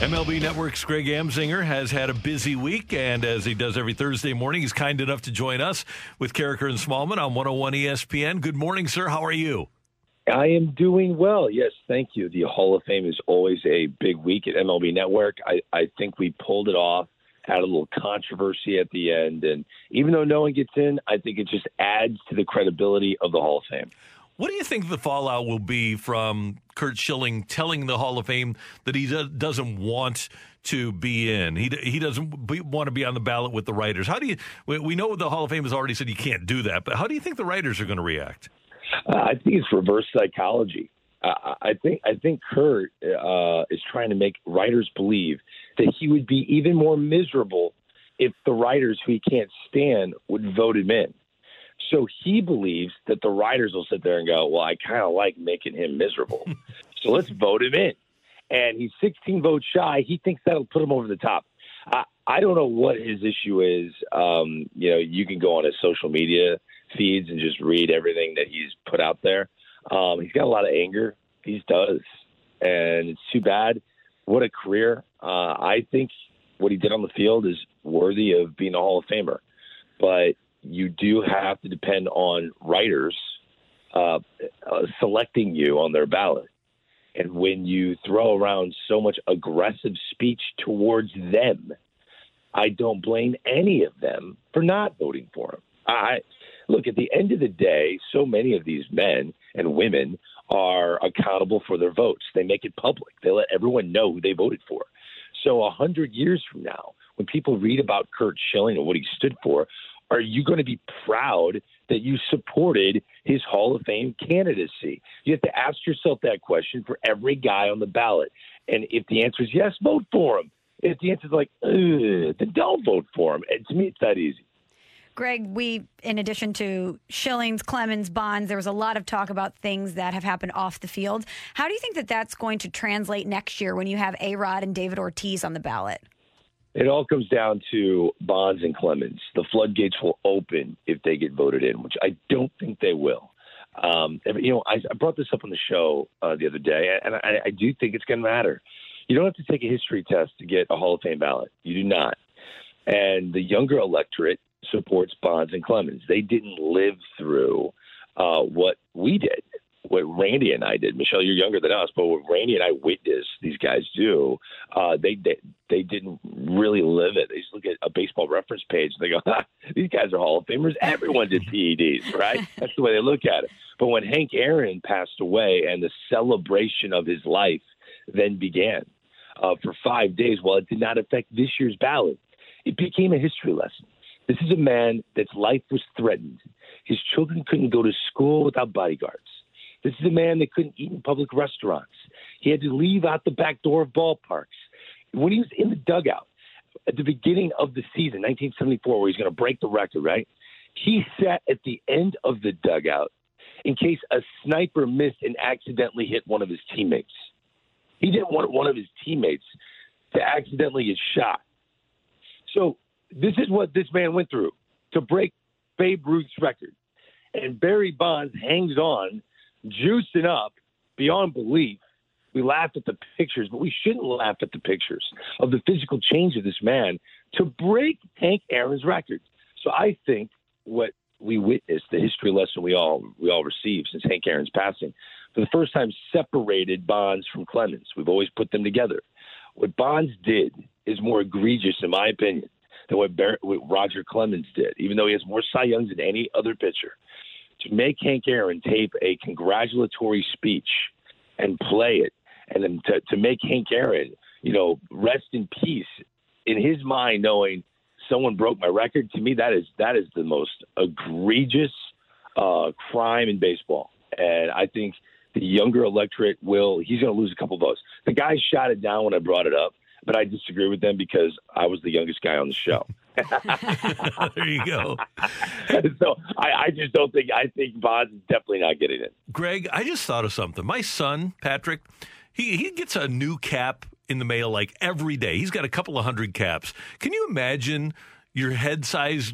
MLB Network's Greg Amsinger has had a busy week, and as he does every Thursday morning, he's kind enough to join us with Karraker and Smallman on 101 ESPN. Good morning, sir. How are you? I am doing well. Yes, thank you. The Hall of Fame is always a big week at MLB Network. I, I think we pulled it off, had a little controversy at the end. And even though no one gets in, I think it just adds to the credibility of the Hall of Fame. What do you think the fallout will be from Curt Schilling telling the Hall of Fame that he doesn't want to be in? He he doesn't be, want to be on the ballot with the writers. How do you? We know the Hall of Fame has already said you can't do that, but how do you think the writers are going to react? Uh, I think it's reverse psychology. Uh, I think I think Curt uh, is trying to make writers believe that he would be even more miserable if the writers who he can't stand would vote him in. So he believes that the writers will sit there and go, well, I kind of like making him miserable. so let's vote him in. And he's 16 votes shy. He thinks that'll put him over the top. I, I don't know what his issue is. Um, you know, you can go on his social media feeds and just read everything that he's put out there. Um, he's got a lot of anger. He does. And it's too bad. What a career. Uh, I think what he did on the field is worthy of being a Hall of Famer. But you do have to depend on writers uh, uh, selecting you on their ballot. And when you throw around so much aggressive speech towards them, I don't blame any of them for not voting for him. I look at the end of the day, so many of these men and women are accountable for their votes. They make it public. They let everyone know who they voted for. So a hundred years from now, when people read about Curt Schilling and what he stood for, are you going to be proud that you supported his Hall of Fame candidacy? You have to ask yourself that question for every guy on the ballot. And if the answer is yes, vote for him. If the answer is like, then don't vote for him. And to me, it's that easy. Greg, we, in addition to Schillings, Clemens, Bonds, there was a lot of talk about things that have happened off the field. How do you think that that's going to translate next year when you have A Rod and David Ortiz on the ballot? It all comes down to Bonds and Clemens. The floodgates will open if they get voted in, which I don't think they will. Um, you know, I, I, brought this up on the show uh, the other day, and I, I do think it's going to matter. You don't have to take a history test to get a Hall of Fame ballot. You do not. And the younger electorate supports Bonds and Clemens. They didn't live through uh, what we did what Randy and I did. Michelle, you're younger than us, but what Randy and I witnessed these guys do, uh, they, they they didn't really live it. They just look at a baseball reference page and they go, "These guys are Hall of Famers. Everyone did PEDs, right?" That's the way they look at it. But when Hank Aaron passed away and the celebration of his life then began uh, for five days, while it did not affect this year's ballot, it became a history lesson. This is a man that's life was threatened. His children couldn't go to school without bodyguards. This is a man that couldn't eat in public restaurants. He had to leave out the back door of ballparks. When he was in the dugout at the beginning of the season, 1974, where he's going to break the record, right? He sat at the end of the dugout in case a sniper missed and accidentally hit one of his teammates. He didn't want one of his teammates to accidentally get shot. So this is what this man went through to break Babe Ruth's record. And Barry Bonds hangs on juicing up beyond belief. We laughed at the pictures, but we shouldn't laugh at the pictures of the physical change of this man to break Hank Aaron's record. So I think what we witnessed, the history lesson we all we all received since Hank Aaron's passing, for the first time separated Bonds from Clemens. We've always put them together. What Bonds did is more egregious, in my opinion, than what, Bar- what Roger Clemens did, even though he has more Cy Youngs than any other pitcher to make Hank Aaron tape a congratulatory speech and play it, and then to, to make Hank Aaron you know, rest in peace. In his mind, knowing someone broke my record, to me that is that is the most egregious uh, crime in baseball. And I think the younger electorate will he's going to lose a couple votes. The guy shot it down when I brought it up, but I disagree with them because I was the youngest guy on the show. there you go. so I, I just don't think I think Bonds is definitely not getting it. Greg, I just thought of something. My son, Patrick, he, he gets a new cap in the mail like every day. He's got a couple of hundred caps. Can you imagine your head size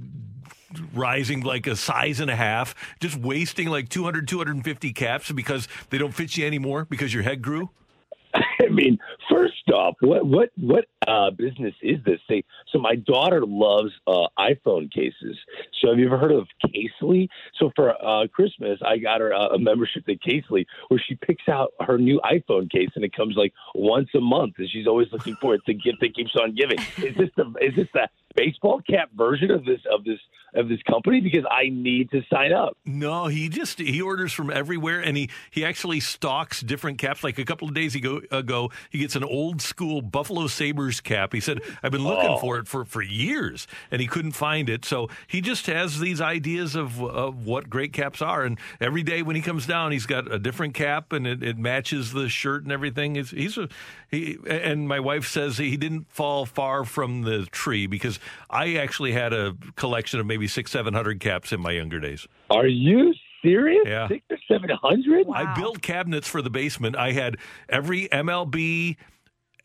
rising like a size and a half, just wasting like 200, 250 caps because they don't fit you anymore because your head grew? I mean, first off, what what what uh, business is this? They, so my daughter loves uh, iPhone cases. So have you ever heard of Casely? So for uh, Christmas, I got her a membership to Casely, where she picks out her new iPhone case, and it comes like once a month, and she's always looking for it. A gift that keeps on giving. Is this the is this the baseball cap version of this of this of this company? Because I need to sign up. No, he just he orders from everywhere, and he he actually stocks different caps. Like a couple of days ago, ago he gets an old school Buffalo Sabres cap. He said, "I've been looking Oh. for it for for years, and he couldn't find it." So he just has these ideas of of what great caps are, and every day when he comes down, he's got a different cap, and it, it matches the shirt and everything. He's, he's a he, and my wife says he didn't fall far from the tree because I actually had a collection of maybe six, seven hundred caps in my younger days. Are you serious? Yeah. Six or seven hundred? I built cabinets for the basement. I had every MLB,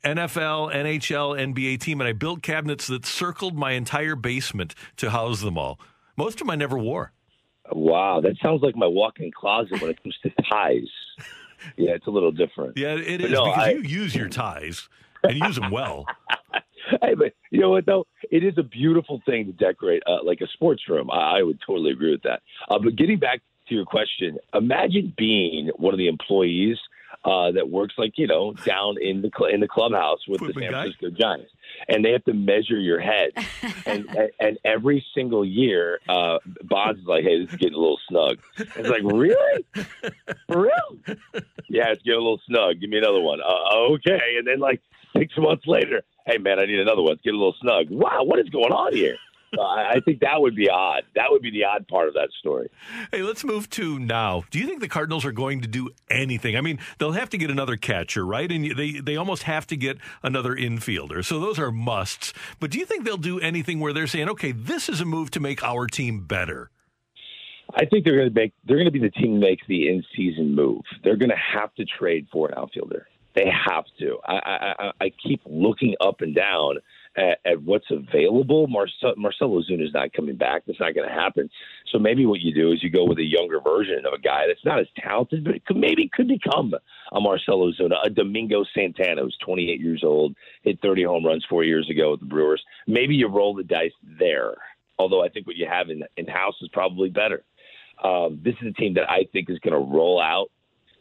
NFL, NHL, NBA team, and I built cabinets that circled my entire basement to house them all. Most of them I never wore. Wow, that sounds like my walk-in closet when it comes to ties. Yeah, it's a little different. Yeah, it But is no, because I- you use your ties and use them well. hey, but you know what though? It is a beautiful thing to decorate uh, like a sports room. I, I would totally agree with that. Uh, but getting back to your question, imagine being one of the employees uh, that works like you know down in the cl- in the clubhouse with the Equipment San guy? Francisco Giants, and they have to measure your head, and, and and every single year, uh, Bonds is like, "Hey, this is getting a little snug." It's like, really, for real? Yeah, it's getting a little snug. Give me another one. Uh, okay, and then like six months later, hey man, I need another one. It's getting a little snug. Wow, what is going on here? I, I think that would be odd. That would be the odd part of that story. Hey, let's move to now. Do you think the Cardinals are going to do anything? I mean, they'll have to get another catcher, right? And they they almost have to get another infielder. So those are musts. But do you think they'll do anything where they're saying, "Okay, this is a move to make our team better"? I think they're going to make. They're going to be the team that makes the in-season move. They're going to have to trade for an outfielder. They have to. I, I, I- keep looking up and down at, at what's available. Marcel, Marcell Ozuna is not coming back. That's not going to happen. So maybe what you do is you go with a younger version of a guy that's not as talented, but it could, maybe could become a Marcell Ozuna, a Domingo Santana who's 28 years old, hit 30 home runs four years ago with the Brewers. Maybe you roll the dice there. Although I think what you have in in house is probably better. Um, this is a team that I think is going to roll out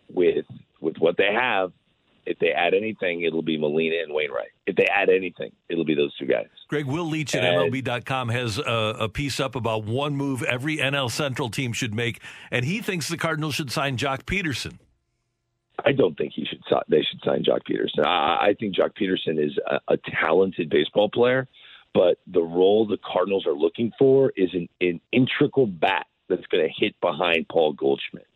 with with what they have. If they add anything, it'll be Molina and Wainwright. If they add anything, it'll be those two guys. Greg Will Leitch at And- MLB.com has a, a piece up about one move every NL Central team should make, and he thinks the Cardinals should sign Joc Pederson. I don't think he should. They should sign Joc Pederson. I, I think Joc Pederson is a, a talented baseball player, but the role the Cardinals are looking for is an, an integral bat that's going to hit behind Paul Goldschmidt.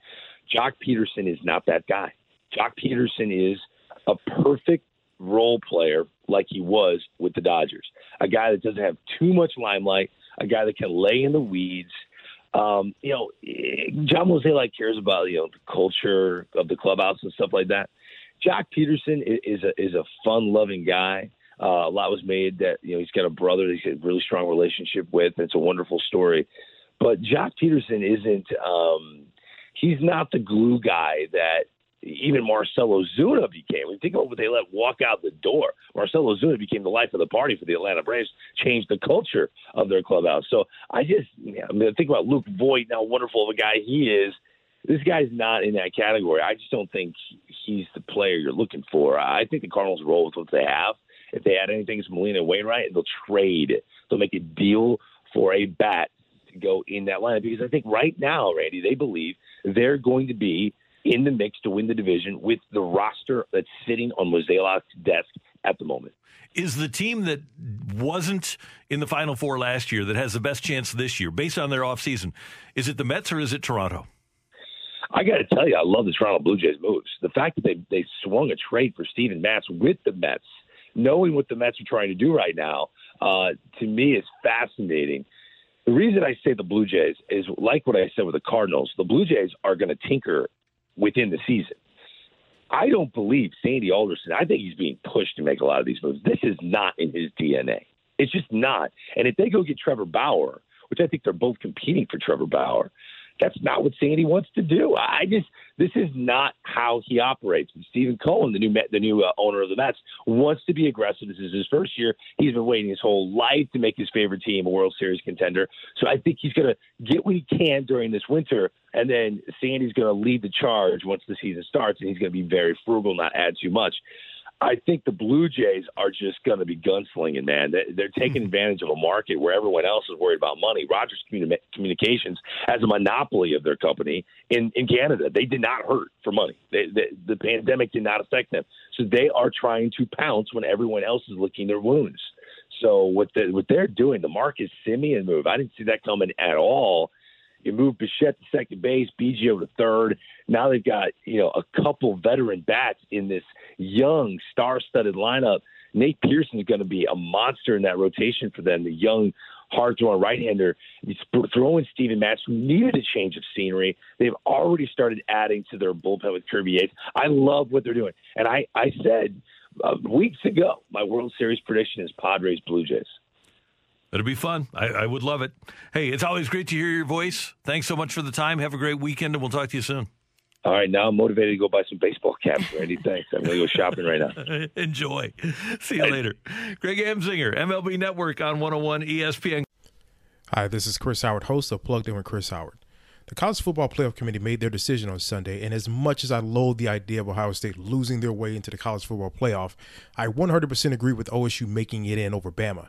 Joc Pederson is not that guy. Joc Pederson is a perfect role player like he was with the Dodgers. A guy that doesn't have too much limelight, a guy that can lay in the weeds. Um, you know, John Mozeliak cares about you know the culture of the clubhouse and stuff like that. Joc Pederson is a is a fun loving guy. Uh, a lot was made that you know he's got a brother that a really strong relationship with. and It's a wonderful story, but Joc Pederson isn't. Um, he's not the glue guy that even Marcell Ozuna became. When think about what they let walk out the door, Marcell Ozuna became the life of the party for the Atlanta Braves, changed the culture of their clubhouse. So I just, I mean, think about Luke Voit, how wonderful of a guy he is. This guy's not in that category. I just don't think he's the player you're looking for. I think the Cardinals roll with what they have. If they add anything, it's Molina and Wainwright, they'll trade. They'll make a deal for a bat to go in that lineup because I think right now, Randy, they believe they're going to be in the mix to win the division with the roster that's sitting on Mozeliak's desk at the moment. Is the team that wasn't in the Final Four last year that has the best chance this year, based on their offseason, is it the Mets or is it Toronto? I got to tell you, I love the Toronto Blue Jays moves. The fact that they they swung a trade for Steven Matz with the Mets, knowing what the Mets are trying to do right now, uh, to me is fascinating. The reason I say the Blue Jays is like what I said with the Cardinals. The Blue Jays are going to tinker within the season. I don't believe Sandy Alderson. I think he's being pushed to make a lot of these moves. This is not in his DNA. It's just not. And if they go get Trevor Bauer, which I think they're both competing for Trevor Bauer, that's not what Sandy wants to do. I just this is not how he operates. Steven Cohen, the new the new uh, owner of the Mets, wants to be aggressive. This is his first year. He's been waiting his whole life to make his favorite team a World Series contender. So I think he's going to get what he can during this winter, and then Sandy's going to lead the charge once the season starts, and he's going to be very frugal, not add too much. I think the Blue Jays are just going to be gunslinging, man. They're taking mm-hmm. advantage of a market where everyone else is worried about money. Rogers Communications has a monopoly of their company in, in Canada. They did not hurt for money. They, they, the pandemic did not affect them. So they are trying to pounce when everyone else is licking their wounds. So what, the, what they're doing, the Marcus Semien move, I didn't see that coming at all. You move Bichette to second base, Biggio to third. Now they've got you know a couple veteran bats in this young star-studded lineup. Nate Pearson is going to be a monster in that rotation for them. The young, hard-throwing right-hander. He's throwing Steven Matz, who needed a change of scenery. They've already started adding to their bullpen with Kirby Yates. I love what they're doing, and I I said uh, weeks ago my World Series prediction is Padres Blue Jays. It'll be fun. I, I, would love it. Hey, it's always great to hear your voice. Thanks so much for the time. Have a great weekend, and we'll talk to you soon. All right, now I'm motivated to go buy some baseball caps, Randy. Thanks. I'm going to go shopping right now. Enjoy. See you later. Greg Amsinger, MLB Network on 101 ESPN. Hi, this is Chris Howard, host of Plugged In with Chris Howard. The College Football Playoff Committee made their decision on Sunday, and as much as I loathe the idea of Ohio State losing their way into the College Football Playoff, I 100% agree with OSU making it in over Bama.